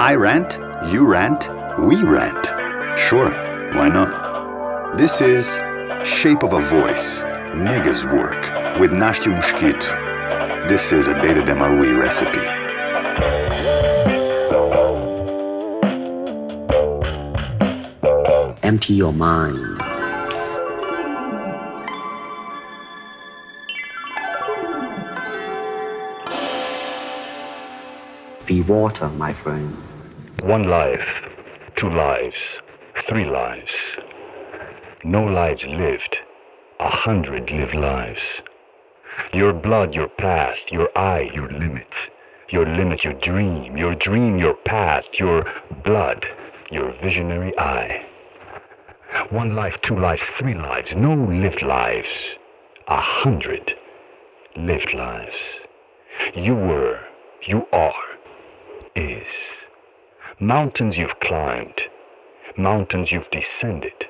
I rant, you rant, we rant. Sure, why not? This is Shape of a Voice, Niggas Work, with Nastio Mosquito. This is a Data de Marui recipe. Empty your mind. Be water, my friend. One life, two lives, three lives. No lives lived, a hundred lived lives. Your blood, your path, your eye, your limit. Your limit, your dream, your dream, your path, your blood, your visionary eye. One life, two lives, three lives, no lived lives, a hundred lived lives. You were, you are, is. Mountains you've climbed, mountains you've descended,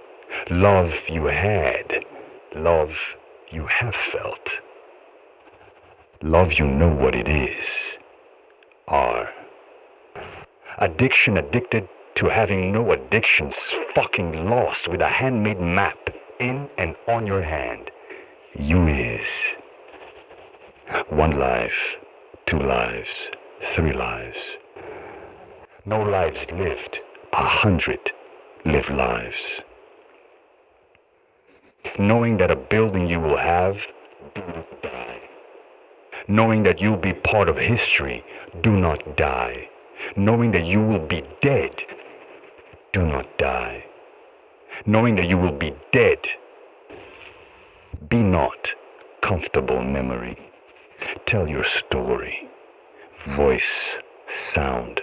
love you had, love you have felt, love you know what it is, are. Addiction addicted to having no addictions, fucking lost with a handmade map in and on your hand. You is. One life, two lives, three lives. No lives lived, a hundred lived lives. Knowing that a building you will have, do not die. Knowing that you'll be part of history, do not die. Knowing that you will be dead, do not die. Knowing that you will be dead, be not comfortable memory. Tell your story. Voice, sound,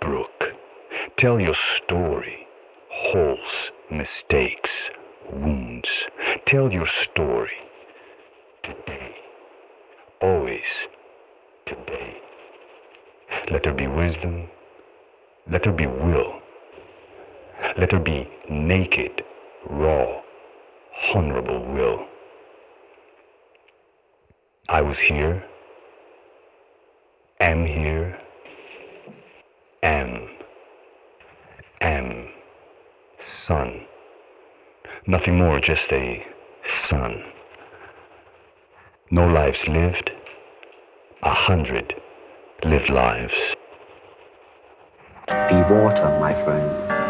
brook. Tell your story. Holes, mistakes, wounds. Tell your story. Today. Always today. Let there be wisdom. Let there be will. Let her be naked, raw, honorable will. I was here, am here, am, am, son. Nothing more, just a son. No lives lived, a hundred lived lives. Be water, my friend.